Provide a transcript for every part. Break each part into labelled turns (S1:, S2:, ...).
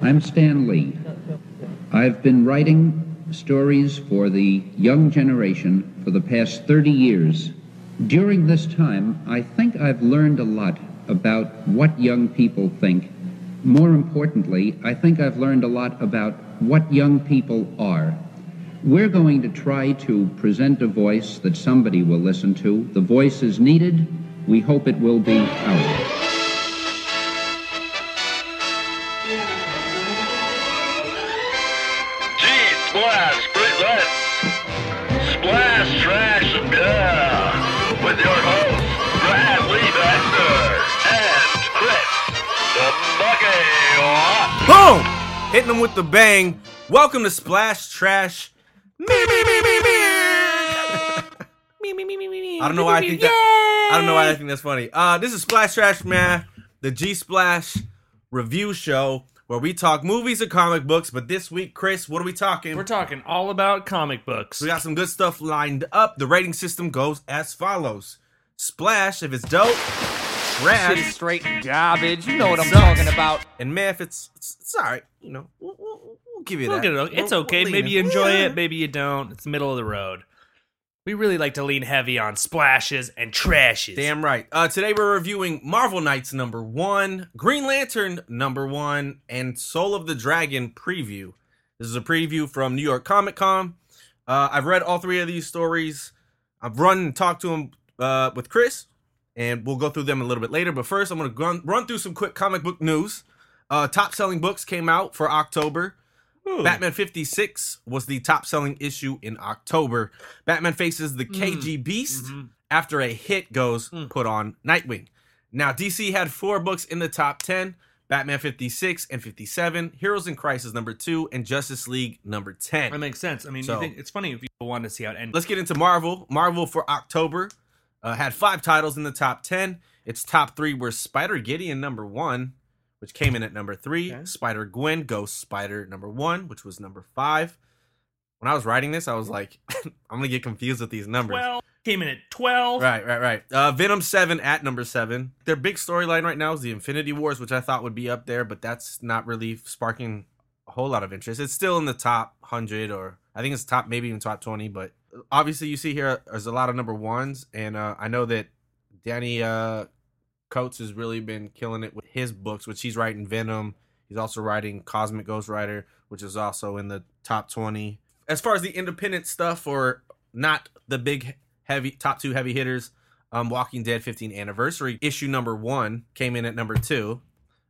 S1: I'm Stan Lee. I've been writing stories for the young generation for the past 30 years. During this time, I think I've learned a lot about what young people think. More importantly, I think I've learned a lot about what young people are. We're going to try to present a voice that somebody will listen to. The voice is needed. We hope it will be ours.
S2: Gee, Splash presents Splash Trash Duh with your hosts Bradley Baxter and Chris the Bucky.
S3: Boom! Hitting them with the bang. Welcome to Splash Trash. Me, me, me, me, me. me, me, me, me, me. I don't know why I think that. I don't know why I think that's funny. Uh, this is Splash Trash Man, the G Splash review show where we talk movies and comic books. But this week, Chris, what are we talking?
S4: We're talking all about comic books.
S3: we got some good stuff lined up. The rating system goes as follows: Splash if it's dope,
S5: Shit
S3: trash,
S5: is straight garbage. You know what I'm
S3: Sucks.
S5: talking about.
S3: and man, if it's it's, it's all right, you know, we'll, we'll, we'll give you
S4: Look
S3: that.
S4: it. It's
S3: We'll-
S4: okay.
S3: we'll
S4: maybe you enjoy
S3: Yeah.
S4: it. Maybe you don't. It's the middle of the road. We really like to lean heavy on splashes and trashes.
S3: Damn right. Uh, today we're reviewing Marvel Knights number one, Green Lantern number one, and Soul of the Dragon preview. This is a preview from New York Comic Con. Uh, I've read all three of these stories. I've run and talked to them uh, with Chris, and we'll go through them a little bit later. But first, I'm going to run, run through some quick comic book news. Uh, top selling books came out for October.
S4: Ooh.
S3: Batman 56 was the top selling issue in October. Batman faces the
S4: Mm.
S3: KG Beast
S4: Mhm.
S3: after a hit goes
S4: Mm.
S3: put on Nightwing. Now, DC had four books in the top 10 Batman 56 and 57, Heroes in Crisis number 2, and Justice League number 10.
S4: That makes sense. I mean,
S3: So-
S4: you think it's funny if people want to see how it ends.
S3: Let's get into Marvel. Marvel for October uh, had five titles in the top 10. Its top three were Spider-Geddon number 1, which came in at number 3,
S4: Okay.
S3: Spider Gwen Ghost Spider number 1, which was number 5. When I was writing this, I was like, I'm to get confused with these numbers.
S4: Twelve came in at twelve.
S3: Right, right, right. Uh, Venom 7 at number 7. Their big storyline right now is the Infinity Wars, which I thought would be up there, but that's not really sparking a whole lot of interest. It's still in the top 100, or I think it's top, maybe even top 20, but obviously you see here there's a lot of number ones, and uh, I know that Donny uh, Cates has really been killing it with his books, which he's writing Venom. He's also writing Cosmic Ghost Rider, which is also in the top 20. As far as the independent stuff, or not the big heavy top two heavy hitters, um, Walking Dead 15th anniversary issue number one came in at number two,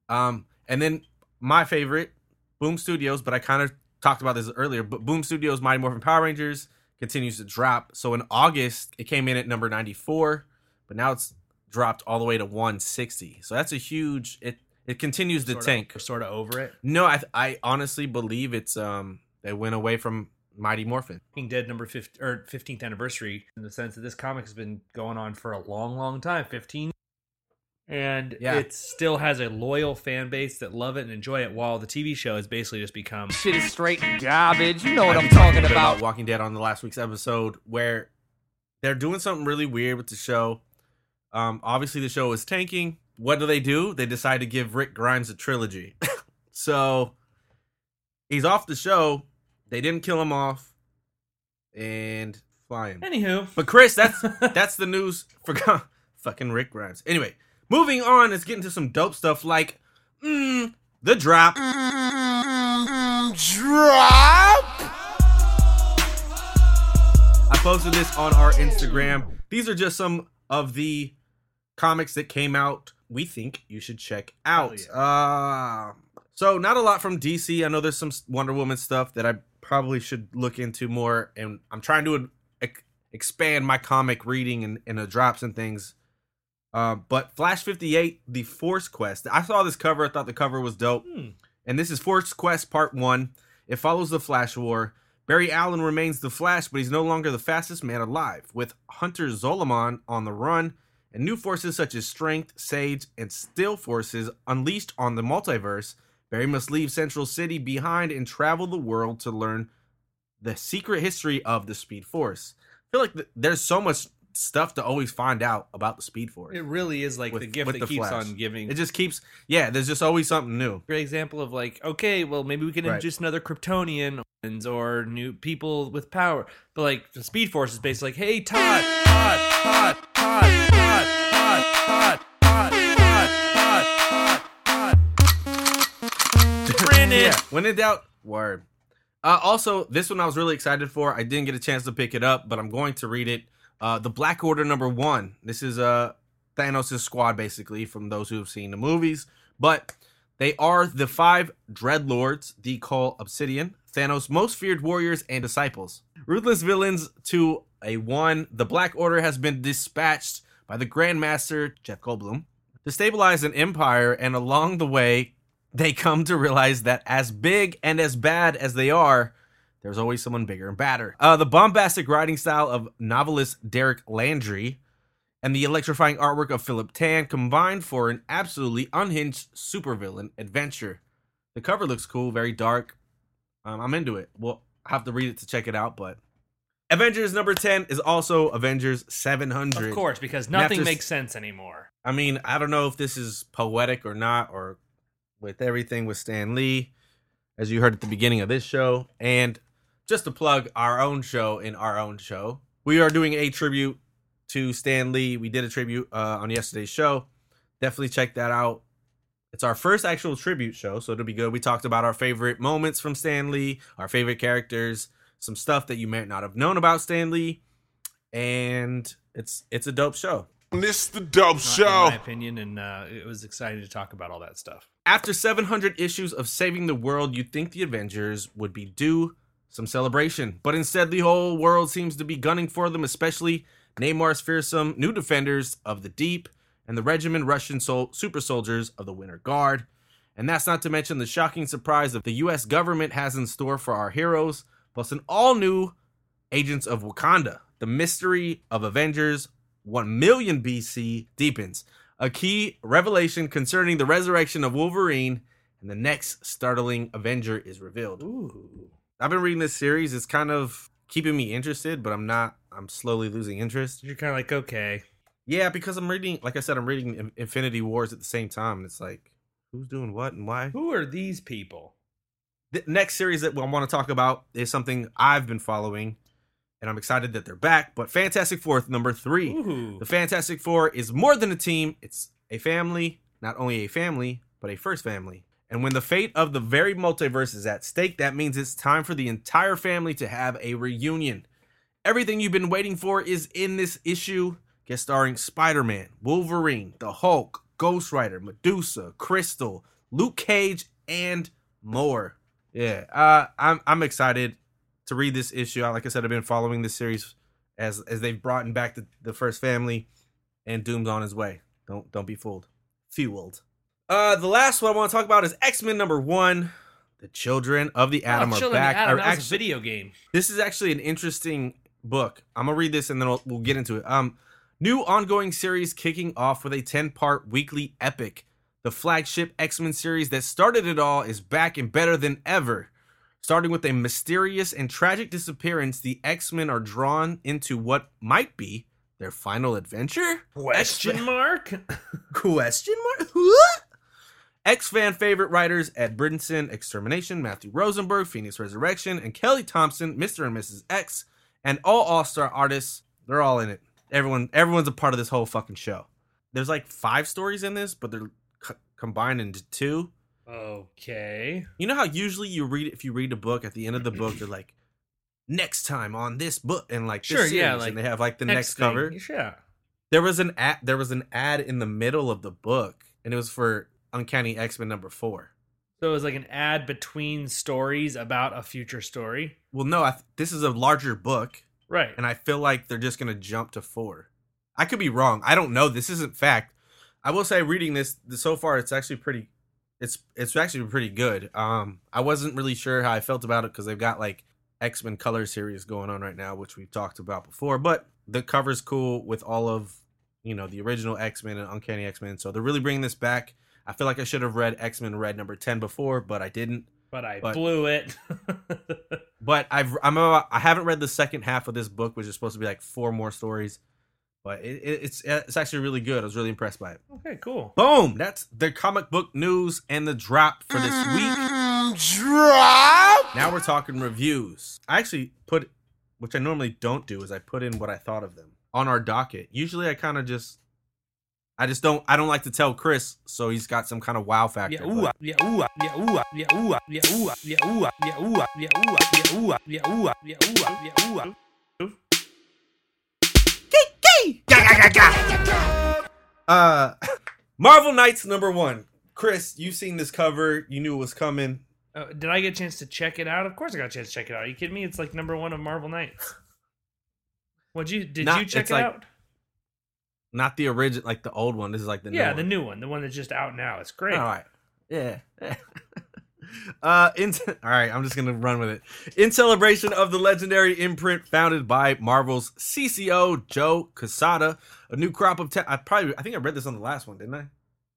S3: um, and then my favorite, Boom Studios, but I kind of talked about this earlier. But Boom Studios Mighty Morphin Power Rangers continues to drop. So in August, it came in at number 94, but now it's dropped all the way to 160. So that's a huge. It it continues to
S4: Sort of-
S3: tank.
S4: We're sort of over it.
S3: No, I I honestly believe it's um they went away from Mighty Morphin.
S4: King Dead number 50 or 15th anniversary in the sense that this comic has been going on for a long, long time 15 and
S3: Yeah.
S4: it still has a loyal fan base that love it and enjoy it while the TV show has basically just become
S5: Shit is straight garbage. You know what
S3: I
S5: I'm
S3: talked
S5: talking
S3: bit
S5: about.
S3: Walking Dead on the last week's episode where they're doing something really weird with the show. Um, obviously the show is tanking. What do they do? They decide to give Rick Grimes a trilogy. so he's off the show. They didn't kill him off, and flying.
S4: anywho
S3: But Chris, that's that's the news for fucking Rick Grimes. Anyway, moving on. Let's get into some dope stuff like mm, the drop.
S5: Drop.
S3: I posted this on our Instagram. These are just some of the comics that came out. We think you should check out. Uh, so not a lot from DC. I know there's some Wonder Woman stuff that I probably should look into more, and I'm trying to ex- expand my comic reading and, and the drops and things. Uh, but Flash 58, the Force Quest. I saw this cover. I thought the cover was dope.
S4: Hmm.
S3: And this is Force Quest Part 1. It follows the Flash War. Barry Allen remains the Flash, but he's no longer the fastest man alive. With Hunter Zolomon on the run, and new forces such as Strength, Sage, and Still forces unleashed on the multiverse, Barry must leave Central City behind and travel the world to learn the secret history of the Speed Force. I feel like th- there's so much stuff to always find out about the Speed Force.
S4: It really is like
S3: With-
S4: the gift that
S3: the
S4: keeps
S3: Flash.
S4: on giving.
S3: It just keeps, yeah. There's just always something new.
S4: great example of like, okay, well maybe we can
S3: Right.
S4: introduce another Kryptonian or new people with power. But like the Speed Force is basically like, hey Todd, Todd, Todd,
S3: yeah, when in doubt, word. Uh, also, this one I was really excited for. I didn't get a chance to pick it up, but I'm going to read it. Uh, the Black Order number one. This is uh, Thanos' squad, basically, from those who have seen the movies. But they are the five Dreadlords, the Cull Obsidian, Thanos' most feared warriors and disciples. Ruthless villains to a one. The Black Order has been dispatched by the Grandmaster, Jeff Goldblum, to stabilize an empire, and along the way, they come to realize that as big and as bad as they are, there's always someone bigger and badder. Uh, the bombastic writing style of novelist Derek Landy and the electrifying artwork of Philip Tan combined for an absolutely unhinged supervillain adventure. The cover looks cool, very dark. Um, I'm into it. Well, I have to read it to check it out, but Avengers number 10 is also Avengers 700.
S4: Of course, because nothing
S3: After-
S4: makes sense anymore.
S3: I mean, I don't know if this is poetic or not, or with everything with Stan Lee, as you heard at the beginning of this show. And just to plug our own show in our own show, we are doing a tribute to Stan Lee. We did a tribute uh, on yesterday's show. Definitely check that out. It's our first actual tribute show, so it'll be good. We talked about our favorite moments from Stan Lee, our favorite characters, some stuff that you might not have known about Stan Lee, and it's it's a dope show.
S6: This the dope
S4: Not
S6: show.
S4: in my opinion, and uh, it was exciting to talk about all that stuff.
S3: After 700 issues of saving the world, you'd think the Avengers would be due some celebration, but instead the whole world seems to be gunning for them, especially Namor's fearsome new defenders of the deep and the regiment Russian sol- super soldiers of the Winter Guard. And that's not to mention the shocking surprise that the US government has in store for our heroes, plus an all new Agents of Wakanda. The mystery of Avengers 1 million BC deepens. A key revelation concerning the resurrection of Wolverine and the next startling Avenger is revealed.
S4: Ooh.
S3: I've been reading this series. It's kind of keeping me interested, but I'm not, I'm slowly losing interest.
S4: You're kind of like, okay.
S3: Yeah, because I'm reading, like I said, I'm reading Infinity Wars at the same time. And it's like, who's doing what and why?
S4: Who are these people?
S3: The next series that I want to talk about is something I've been following, and I'm excited that they're back. But Fantastic Four, number three.
S4: Ooh.
S3: The Fantastic Four is more than a team, it's a family, not only a family, but a first family. And when the fate of the very multiverse is at stake, that means it's time for the entire family to have a reunion. Everything you've been waiting for is in this issue, guest starring Spider Man, Wolverine, the Hulk, Ghost Rider, Medusa, Crystal, Luke Cage, and more. Yeah, uh, I'm I'm excited to read this issue. Like I said, I've been following this series as as they've brought back the, the first family, and Doom's on his way. Don't don't be fooled. Fueled. Uh, the last one I want to talk about is X Men number one. The Children of the Atom
S4: oh,
S3: are
S4: Children of
S3: back.
S4: Adam,
S3: Are
S4: that was a
S3: actually-
S4: video game.
S3: this is actually an interesting book. I'm gonna read this and then we'll, we'll get into it. Um, new ongoing series kicking off with a 10 part weekly epic. The flagship X Men series that started it all is back and better than ever. Starting with a mysterious and tragic disappearance, the X Men are drawn into what might be their final adventure.
S4: Question mark?
S3: Question mark? What? X fan favorite writers Ed Brisson, Extermination, Matthew Rosenberg, Phoenix Resurrection, and Kelly Thompson, Mr. and Mrs. X, and all All Star artists. They're all in it. Everyone, everyone's a part of this whole fucking show. There's like five stories in this, but they're co- combined into two.
S4: Okay.
S3: You know how usually you read if you read a book at the end of the book, they're like, next time on this book, and like this
S4: Sure, yeah, like,
S3: and they have like the next,
S4: thing.
S3: cover.
S4: Yeah.
S3: There was an ad. There was an ad in the middle of the book, and it was for Uncanny X Men number four.
S4: So it was like an ad between stories about a future story.
S3: Well, no, I th- this is a larger book,
S4: Right.
S3: and I feel like they're just gonna jump to four. I could be wrong. I don't know. This isn't fact. I will say, reading this th- so far, it's actually pretty. It's it's actually pretty good. Um, I wasn't really sure how I felt about it because they've got like X Men Color series going on right now, which we've talked about before. But the cover's cool with all of you know the original X Men and Uncanny X Men, so they're really bringing this back. I feel like I should have read X Men Red number ten before, but I didn't.
S4: but I
S3: but-
S4: blew it.
S3: But I've I'm about, I haven't read the second half of this book, which is supposed to be like four more stories. but it, it, it's it's actually really good. I was really impressed by it.
S4: Okay, cool.
S3: Boom! That's the comic book news and the drop for this week.
S5: Mm, drop.
S3: Now we're talking reviews. I actually put, which I normally don't do, is I put in what I thought of them on our docket. Usually, I kind of just, I just don't, I don't like to tell Chris, so he's got some kind of wow factor.
S4: Yeah,
S3: but-
S4: ooh, ah, yeah, ooh, ah, yeah, ooh, ah, yeah, ooh, ah, yeah, ooh, ah, yeah, ooh, ah, yeah, ooh, ah, yeah, ooh, ah, yeah, ooh, ah, yeah, ooh, ah, yeah, ooh, ah, yeah, ooh, ah.
S3: Uh, Marvel Knights number one. Chris, you've seen this cover. You knew it was coming.
S4: Uh, did I get a chance to check it out? Of course, I got a chance to check it out. Are you kidding me? It's like number one of Marvel Knights. What'd you? Did
S3: Not-
S4: you check it
S3: like
S4: out?
S3: Not the original, like the old one. This is like the
S4: Yeah,
S3: new
S4: the
S3: one.
S4: new one, the one that's just out now. It's great.
S3: All right. Yeah. uh, in all right, I'm just gonna run with it. In celebration of the legendary imprint founded by Marvel's CCO Joe Quesada, a new crop of. Te- I probably, I think I read this on the last one, didn't I? I,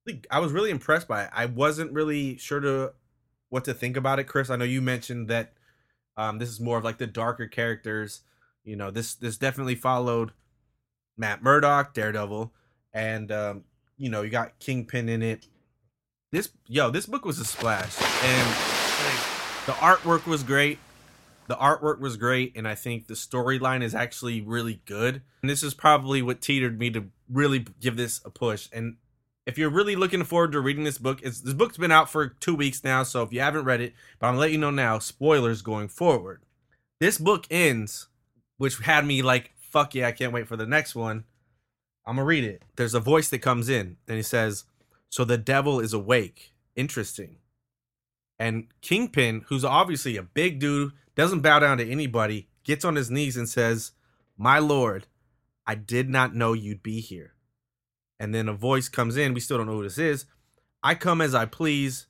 S3: think I was really impressed by it. I wasn't really sure to what to think about it, Chris. I know you mentioned that um, this is more of like the darker characters. You know, this this definitely followed Matt Murdock, Daredevil, and um, you know you got Kingpin in it. This yo, this book was a splash, and the artwork was great. The artwork was great, and I think the storyline is actually really good. And this is probably what teetered me to really give this a push. And if you're really looking forward to reading this book, this book's been out for two weeks now. So if you haven't read it, but I'm gonna let you know now, spoilers going forward. This book ends, which had me like, fuck yeah, I can't wait for the next one. I'm gonna read it. There's a voice that comes in, and he says, "So the devil is awake. Interesting." And Kingpin, who's obviously a big dude, doesn't bow down to anybody, gets on his knees and says, My lord, I did not know you'd be here. And then a voice comes in. We still don't know who this is. I come as I please.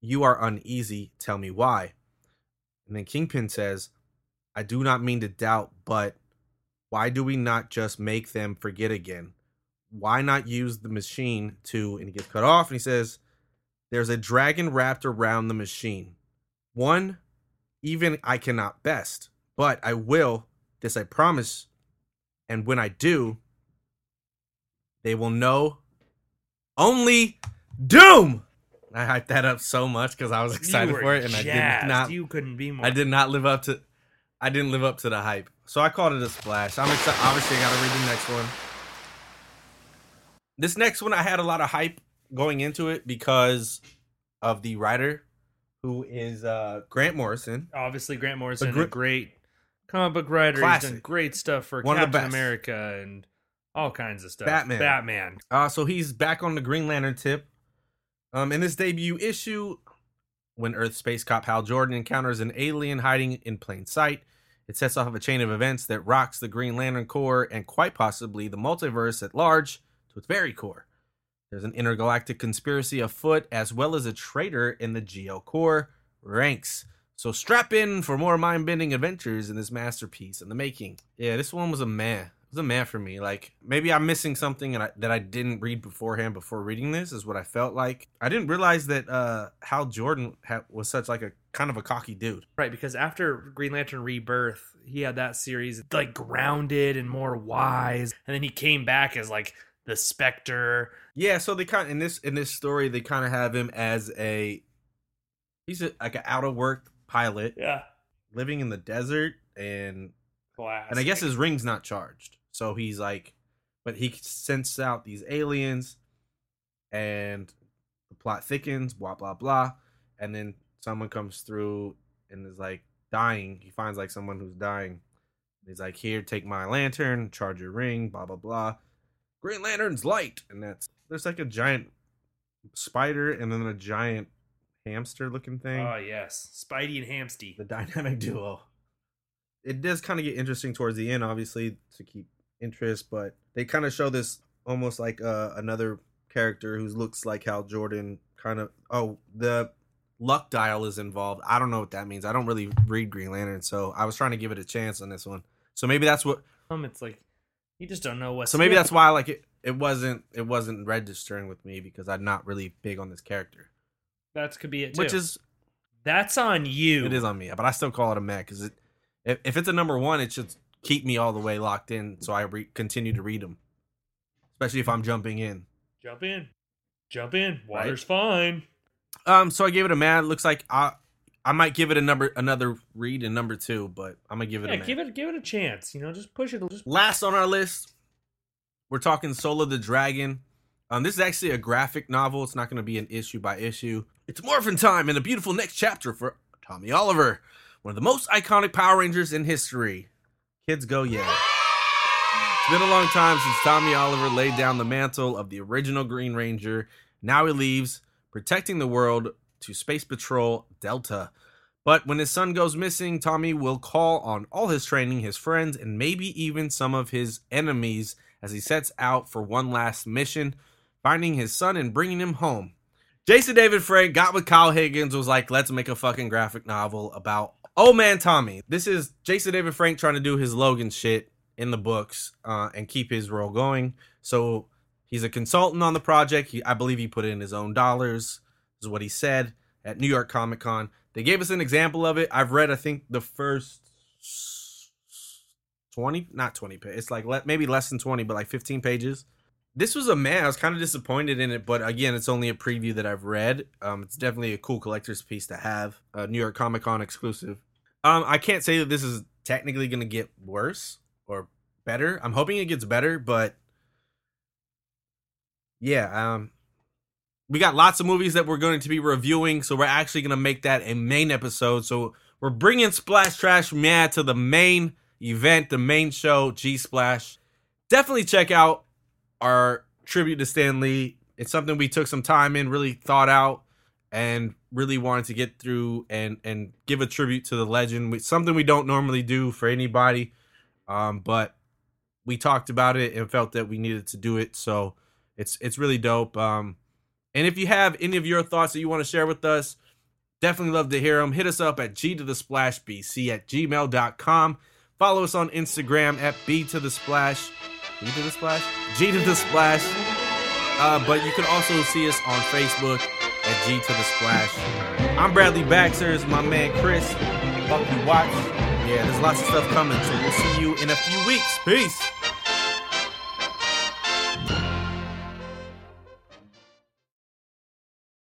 S3: You are uneasy. Tell me why. And then Kingpin says, I do not mean to doubt, but why do we not just make them forget again? Why not use the machine to, and he gets cut off and he says, there's a dragon wrapped around the machine. One, even I cannot best, but I will. This I promise. And when I do, they will know only doom. I hyped that up so much because I was excited for it, and I
S4: jazzed.
S3: did not.
S4: You couldn't be more.
S3: I did not live up to. I didn't live up to the hype, so I called it a splash. I'm excited. Obviously, I got to read the next one. This next one, I had a lot of hype going into it because of the writer, who is uh, Grant Morrison.
S4: Obviously, Grant Morrison,
S3: gr-
S4: a great comic book writer. He's done great stuff for
S3: One
S4: Captain. America and all kinds of stuff.
S3: Batman.
S4: Batman.
S3: Uh, so he's back on the Green Lantern tip. Um, in this debut issue, when Earth space cop Hal Jordan encounters an alien hiding in plain sight, it sets off a chain of events that rocks the Green Lantern Corps and quite possibly the multiverse at large to its very core. There's an intergalactic conspiracy afoot, as well as a traitor in the GL Corps ranks. So strap in for more mind-bending adventures in this masterpiece in the making. Yeah, this one was a meh. Was a meh for me. Like maybe I'm missing something and I, that I didn't read beforehand before reading this is what I felt like. I didn't realize that uh, Hal Jordan ha- was such like a kind of a cocky dude.
S4: Right, because after Green Lantern Rebirth, he had that series like grounded and more wise, and then he came back as like the Spectre.
S3: Yeah, so they kind of in this in this story they kind of have him as a he's a, like an out of work pilot
S4: Yeah,
S3: living in the desert and
S4: class.
S3: and I guess his ring's not charged. So he's like, but he sends out these aliens, and the plot thickens. Blah blah blah, and then someone comes through and is like dying. He finds like someone who's dying. He's like, "Here, take my lantern, charge your ring." Blah blah blah. Green Lantern's light, and that's there's like a giant spider and then a giant hamster looking thing
S4: Oh yes, Spidey and Hamsty.
S3: the dynamic duo. It does kind of get interesting towards the end, obviously, to keep interest, but they kind of show this almost like uh, another character who looks like Hal Jordan. Kind of, oh, the luck dial is involved. I don't know what that means. I don't really read Green Lantern, so I was trying to give it a chance on this one. So maybe that's what.
S4: Um, it's like you just don't know what.
S3: So maybe that's why, like, it, it wasn't it wasn't registering with me because I'm not really big on this character,
S4: that could be it. Too.
S3: which is
S4: that's on you.
S3: It is on me, but I still call it a meh because it, if, if it's a number one, it should keep me all the way locked in, so I re- continue to read them. especially if I'm jumping in.
S4: Jump in. Jump in. Water's fine.
S3: Um, so I gave it a mad. Looks like I I might give it a number another read in number two, but I'm gonna give it
S4: Yeah,
S3: a mad.
S4: give it give it a chance. You know, just push it. Just
S3: Last on our list, we're talking Soul of the Dragon. Um, this is actually a graphic novel. It's not going to be an issue by issue. It's Morphin Time and a beautiful next chapter for Tommy Oliver, one of the most iconic Power Rangers in history. Kids go, yeah. It's been a long time since Tommy Oliver laid down the mantle of the original Green Ranger. Now he leaves, protecting the world to Space Patrol Delta. But when his son goes missing, Tommy will call on all his training, his friends, and maybe even some of his enemies as he sets out for one last mission, finding his son and bringing him home. Jason David Frank got with Kyle Higgins, was like, let's make a fucking graphic novel about Old Man Tommy. This is Jason David Frank trying to do his Logan shit in the books uh, and keep his role going. So he's a consultant on the project. He, I believe he put in his own dollars, is what he said at New York Comic Con. They gave us an example of it. I've read, I think, the first 20, not 20 pages. It's like le- maybe less than 20, but like 15 pages. This was a man. I was kind of disappointed in it, but again, it's only a preview that I've read. Um, it's definitely a cool collector's piece to have. New York Comic Con exclusive. Um, I can't say that this is technically going to get worse or better. I'm hoping it gets better, but yeah, um, we got lots of movies that we're going to be reviewing, so we're actually going to make that a main episode. So we're bringing Splash Trash Mad to the main event, the main show, G Splash. Definitely check out our tribute to Stan Lee. It's something we took some time in, really thought out, and really wanted to get through and and give a tribute to the legend. It's something we don't normally do for anybody, um, but we talked about it and felt that we needed to do it. So it's it's really dope. Um, and if you have any of your thoughts that you want to share with us, definitely love to hear them. Hit us up at G to the Splash BC at gmail.com. Follow us on Instagram at B to the Splash. B to the Splash? G to the Splash. Uh, but you can also see us on Facebook at G to the Splash. I'm Bradley Baxter. It's my man Chris. Fuck you watch. Yeah, there's lots of stuff coming. So we'll see you in a few weeks. Peace.